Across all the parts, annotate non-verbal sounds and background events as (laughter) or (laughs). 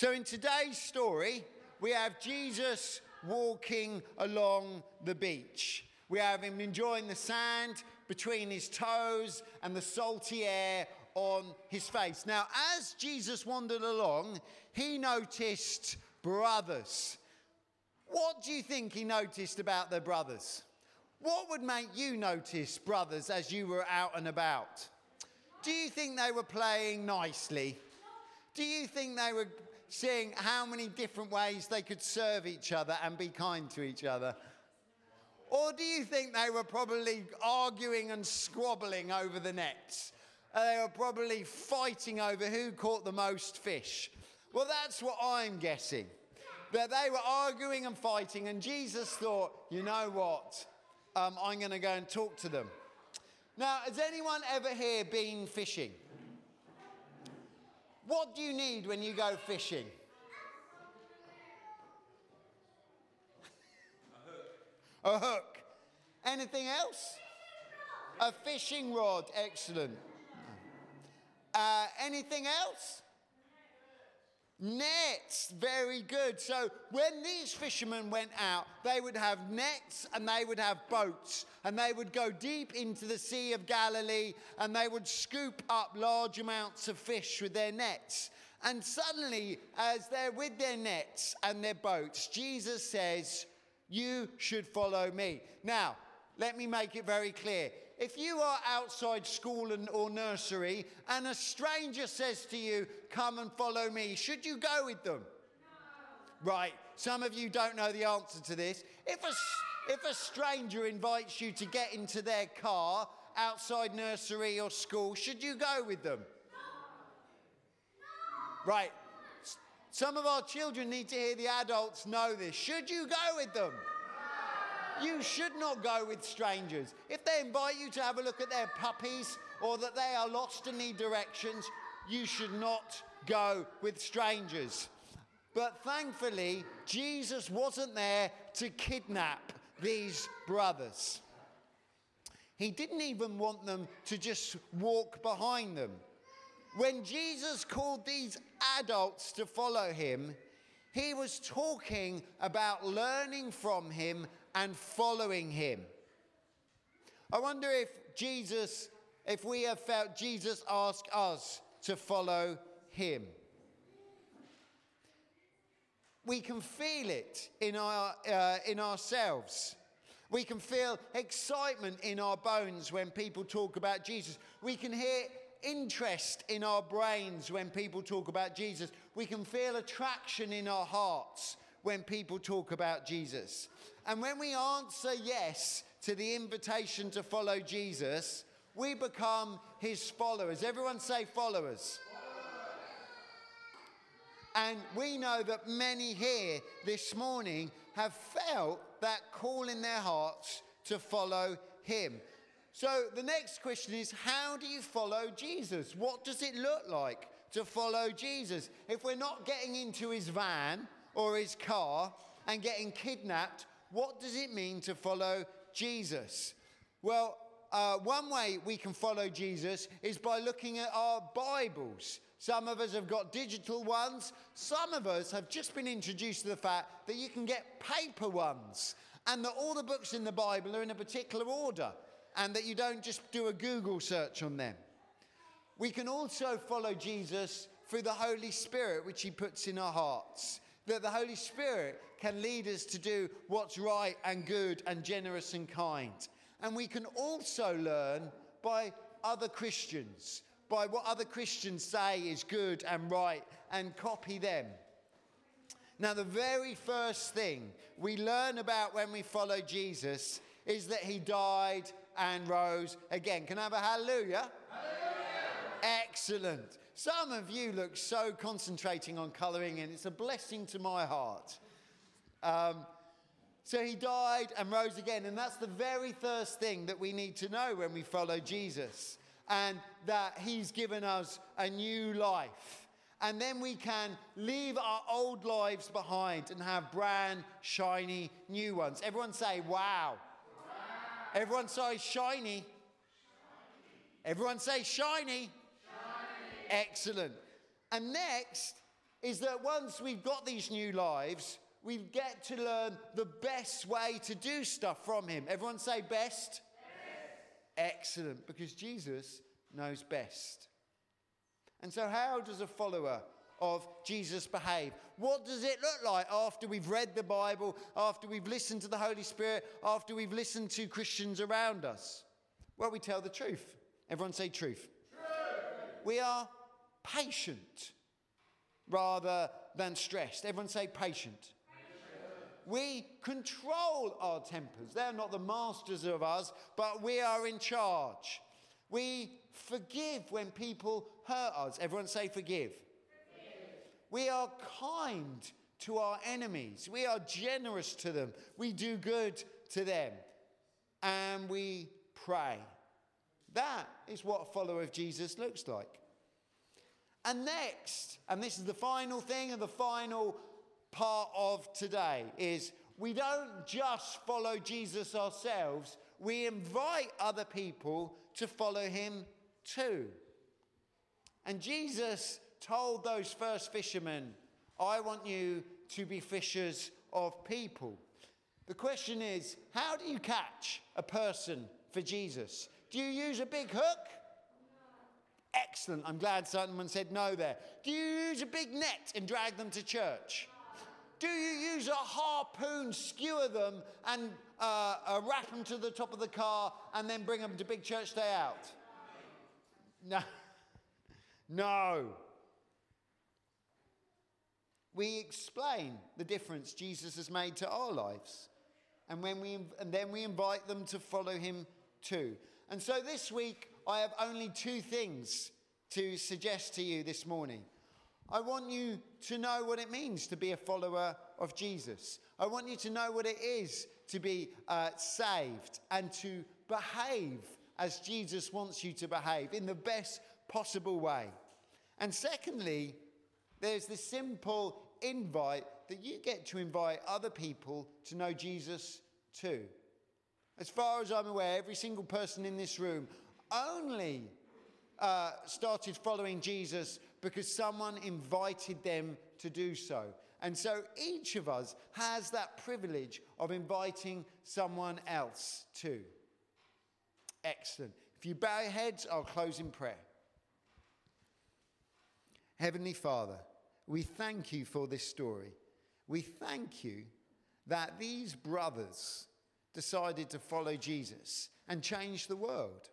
So, in today's story, we have Jesus walking along the beach. We have him enjoying the sand between his toes and the salty air on his face. Now, as Jesus wandered along, he noticed brothers. What do you think he noticed about their brothers? What would make you notice brothers as you were out and about? Do you think they were playing nicely? Do you think they were seeing how many different ways they could serve each other and be kind to each other? Or do you think they were probably arguing and squabbling over the nets? Uh, they were probably fighting over who caught the most fish. Well, that's what I'm guessing. That they were arguing and fighting, and Jesus thought, you know what? Um, I'm going to go and talk to them. Now, has anyone ever here been fishing? What do you need when you go fishing? A hook. (laughs) A hook. Anything else? A fishing rod. Excellent. Uh, anything else? Nets, very good. So when these fishermen went out, they would have nets and they would have boats and they would go deep into the Sea of Galilee and they would scoop up large amounts of fish with their nets. And suddenly, as they're with their nets and their boats, Jesus says, You should follow me. Now, let me make it very clear. If you are outside school and, or nursery and a stranger says to you, Come and follow me, should you go with them? No. Right, some of you don't know the answer to this. If a, if a stranger invites you to get into their car outside nursery or school, should you go with them? No. Right, some of our children need to hear the adults know this. Should you go with them? You should not go with strangers. If they invite you to have a look at their puppies or that they are lost and need directions, you should not go with strangers. But thankfully, Jesus wasn't there to kidnap these brothers. He didn't even want them to just walk behind them. When Jesus called these adults to follow him, he was talking about learning from him and following him. I wonder if Jesus, if we have felt Jesus ask us to follow him. We can feel it in, our, uh, in ourselves. We can feel excitement in our bones when people talk about Jesus. We can hear interest in our brains when people talk about Jesus. We can feel attraction in our hearts when people talk about Jesus. And when we answer yes to the invitation to follow Jesus, we become his followers. Everyone say followers. And we know that many here this morning have felt that call in their hearts to follow him. So the next question is how do you follow Jesus? What does it look like to follow Jesus? If we're not getting into his van or his car and getting kidnapped what does it mean to follow Jesus? Well, uh, one way we can follow Jesus is by looking at our Bibles. Some of us have got digital ones. Some of us have just been introduced to the fact that you can get paper ones and that all the books in the Bible are in a particular order and that you don't just do a Google search on them. We can also follow Jesus through the Holy Spirit, which He puts in our hearts that the Holy Spirit can lead us to do what's right and good and generous and kind. And we can also learn by other Christians, by what other Christians say is good and right, and copy them. Now, the very first thing we learn about when we follow Jesus is that he died and rose again. Can I have a hallelujah? hallelujah. Excellent. Some of you look so concentrating on colouring, and it's a blessing to my heart. Um, so he died and rose again, and that's the very first thing that we need to know when we follow Jesus, and that he's given us a new life. And then we can leave our old lives behind and have brand, shiny, new ones. Everyone say, wow. wow. Everyone say, shiny. shiny. Everyone say, shiny. Excellent. And next, is that once we've got these new lives, we get to learn the best way to do stuff from Him. Everyone say best? Excellent, because Jesus knows best. And so, how does a follower of Jesus behave? What does it look like after we've read the Bible, after we've listened to the Holy Spirit, after we've listened to Christians around us? Well, we tell the truth. Everyone say truth. truth. We are patient rather than stressed. Everyone say patient. patient. We control our tempers. They're not the masters of us, but we are in charge. We forgive when people hurt us. Everyone say forgive. We are kind to our enemies. We are generous to them. We do good to them. And we pray. That is what a follower of Jesus looks like. And next, and this is the final thing and the final part of today, is we don't just follow Jesus ourselves, we invite other people to follow him too. And Jesus told those first fishermen, I want you to be fishers of people. The question is, how do you catch a person for Jesus? Do you use a big hook? Excellent. I'm glad someone said no there. Do you use a big net and drag them to church? Do you use a harpoon, skewer them, and uh, uh, wrap them to the top of the car and then bring them to Big Church Day Out? No. (laughs) No. We explain the difference Jesus has made to our lives. And, when we, and then we invite them to follow him too. And so this week, I have only two things to suggest to you this morning. I want you to know what it means to be a follower of Jesus. I want you to know what it is to be uh, saved and to behave as Jesus wants you to behave in the best possible way. And secondly, there's the simple invite that you get to invite other people to know Jesus too. As far as I'm aware, every single person in this room only uh, started following Jesus because someone invited them to do so. And so each of us has that privilege of inviting someone else too. Excellent. If you bow your heads, I'll close in prayer. Heavenly Father, we thank you for this story. We thank you that these brothers decided to follow Jesus and change the world.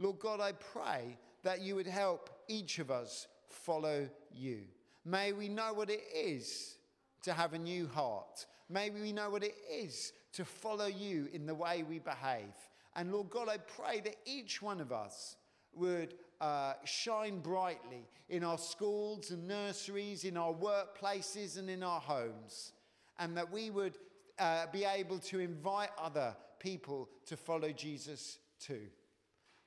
Lord God, I pray that you would help each of us follow you. May we know what it is to have a new heart. May we know what it is to follow you in the way we behave. And Lord God, I pray that each one of us would uh, shine brightly in our schools and nurseries, in our workplaces, and in our homes. And that we would uh, be able to invite other people to follow Jesus too.